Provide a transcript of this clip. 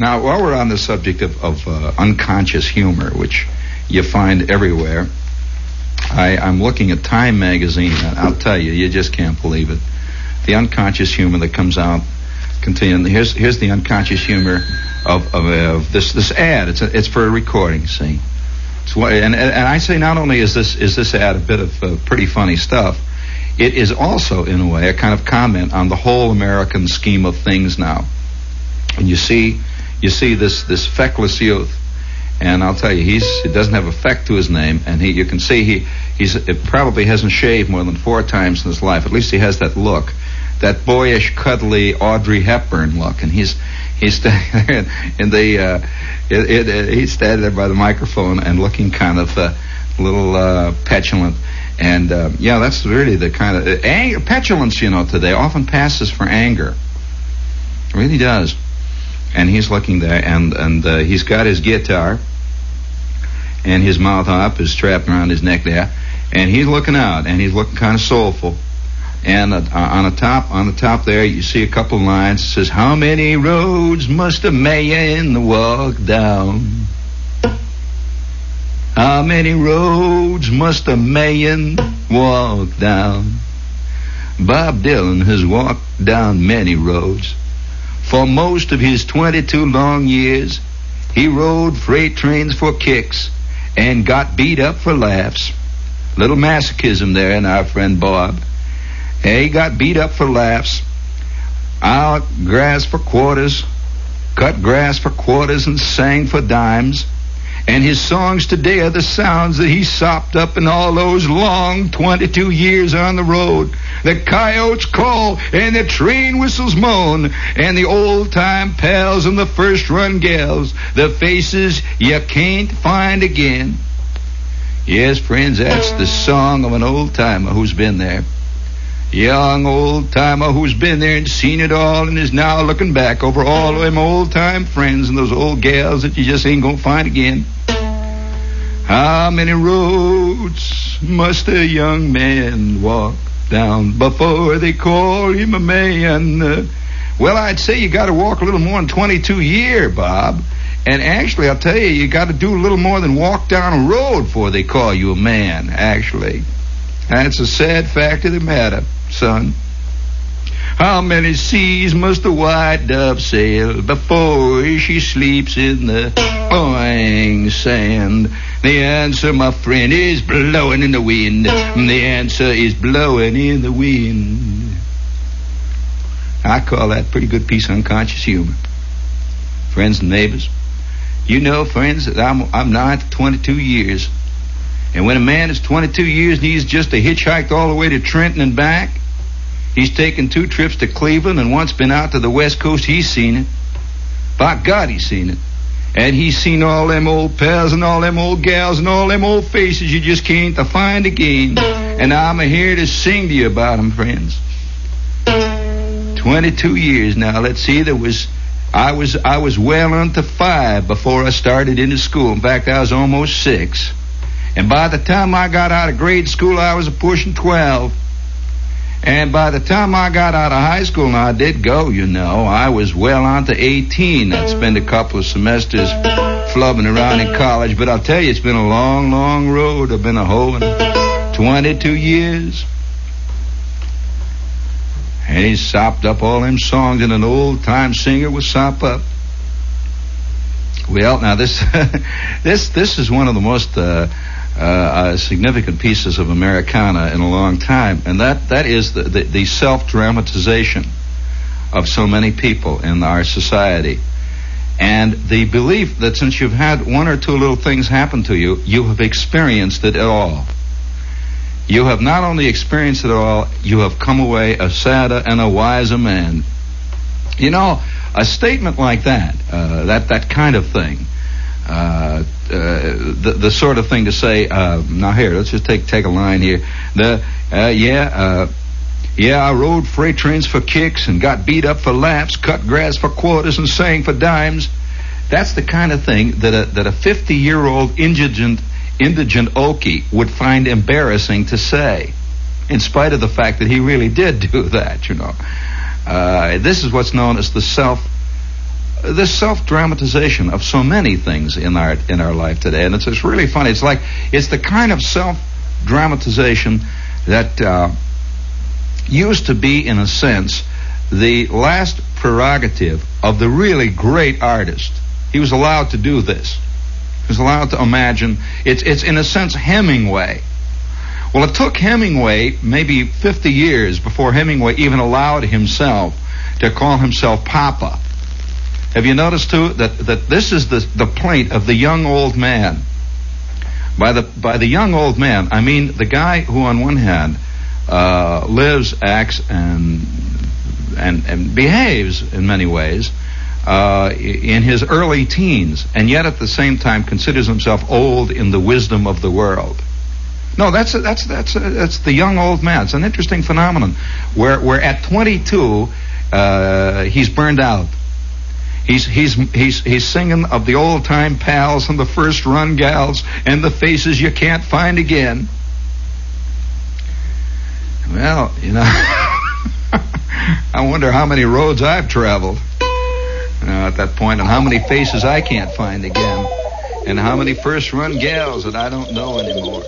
Now, while we're on the subject of, of uh, unconscious humor, which you find everywhere, I, I'm looking at Time magazine, and I'll tell you, you just can't believe it. The unconscious humor that comes out. Continuing, here's here's the unconscious humor of of, of this this ad. It's a, it's for a recording. See, so, and, and I say not only is this is this ad a bit of uh, pretty funny stuff, it is also in a way a kind of comment on the whole American scheme of things now. And you see you see this this feckless youth and I'll tell you, he's it doesn't have a effect to his name, and he you can see he he's it probably hasn't shaved more than four times in his life. At least he has that look, that boyish, cuddly Audrey Hepburn look, and he's he's standing there in the uh, it, it, it, he's standing there by the microphone and looking kind of uh, a little uh, petulant. And uh, yeah, that's really the kind of uh, anger, petulance, you know, today often passes for anger. It really does and he's looking there, and and uh, he's got his guitar, and his mouth harp is strapped around his neck there, and he's looking out, and he's looking kind of soulful. And uh, on the top, on the top there, you see a couple lines. It says, "How many roads must a man walk down? How many roads must a man walk down?" Bob Dylan has walked down many roads. For most of his 22 long years, he rode freight trains for kicks and got beat up for laughs. Little masochism there in our friend Bob. He got beat up for laughs. Out grass for quarters, cut grass for quarters and sang for dimes. And his songs today are the sounds that he sopped up in all those long 22 years on the road. The coyotes call and the train whistles moan and the old time pals and the first run gals, the faces you can't find again. Yes, friends, that's the song of an old timer who's been there. Young old timer who's been there and seen it all and is now looking back over all of them old time friends and those old gals that you just ain't gonna find again. How many roads must a young man walk down before they call him a man? Uh, well, I'd say you got to walk a little more than 22 year, Bob. And actually, I'll tell you, you got to do a little more than walk down a road before they call you a man, actually. That's a sad fact of the matter, son. How many seas must the white dove sail before she sleeps in the boing sand? The answer, my friend, is blowing in the wind. The answer is blowing in the wind. I call that pretty good piece of unconscious humor. Friends and neighbors, you know, friends, that I'm, I'm nigh to 22 years. And when a man is 22 years and he's just a hitchhiked all the way to Trenton and back, He's taken two trips to Cleveland and once been out to the West Coast. He's seen it. By God, he's seen it. And he's seen all them old pals and all them old gals and all them old faces you just can't find again. And I'm here to sing to you about them, friends. 22 years now. Let's see, there was, I was, I was well into five before I started into school. In fact, I was almost six. And by the time I got out of grade school, I was a pushing 12. And by the time I got out of high school, and I did go, you know, I was well on to 18. I'd spent a couple of semesters flubbing around in college, but I'll tell you, it's been a long, long road. I've been a hoeing 22 years. And he sopped up all them songs that an old time singer would sop up. Well, now this, this, this is one of the most, uh, uh, significant pieces of Americana in a long time, and that, that is the, the, the self dramatization of so many people in our society. And the belief that since you've had one or two little things happen to you, you have experienced it all. You have not only experienced it all, you have come away a sadder and a wiser man. You know, a statement like that, uh, that, that kind of thing, uh, uh, the the sort of thing to say. Uh, now here, let's just take take a line here. The uh, yeah. Uh, yeah, I rode freight trains for kicks and got beat up for laughs, cut grass for quarters, and sang for dimes. That's the kind of thing that a that a 50 year old indigent indigent Okie would find embarrassing to say, in spite of the fact that he really did do that. You know, this is what's known as the self this self-dramatization of so many things in our in our life today, and it's it's really funny. It's like it's the kind of self-dramatization that uh, used to be, in a sense, the last prerogative of the really great artist. He was allowed to do this. He was allowed to imagine. It's it's in a sense Hemingway. Well, it took Hemingway maybe 50 years before Hemingway even allowed himself to call himself Papa. Have you noticed too that, that this is the, the plaint of the young old man? By the by the young old man, I mean the guy who on one hand uh, lives, acts, and and and behaves in many ways uh, in his early teens, and yet at the same time considers himself old in the wisdom of the world. No, that's that's that's that's the young old man. It's an interesting phenomenon, where where at 22 uh, he's burned out. He's he's he's he's singing of the old time pals and the first run gals and the faces you can't find again. Well, you know, I wonder how many roads I've traveled you know, at that point, and how many faces I can't find again, and how many first run gals that I don't know anymore.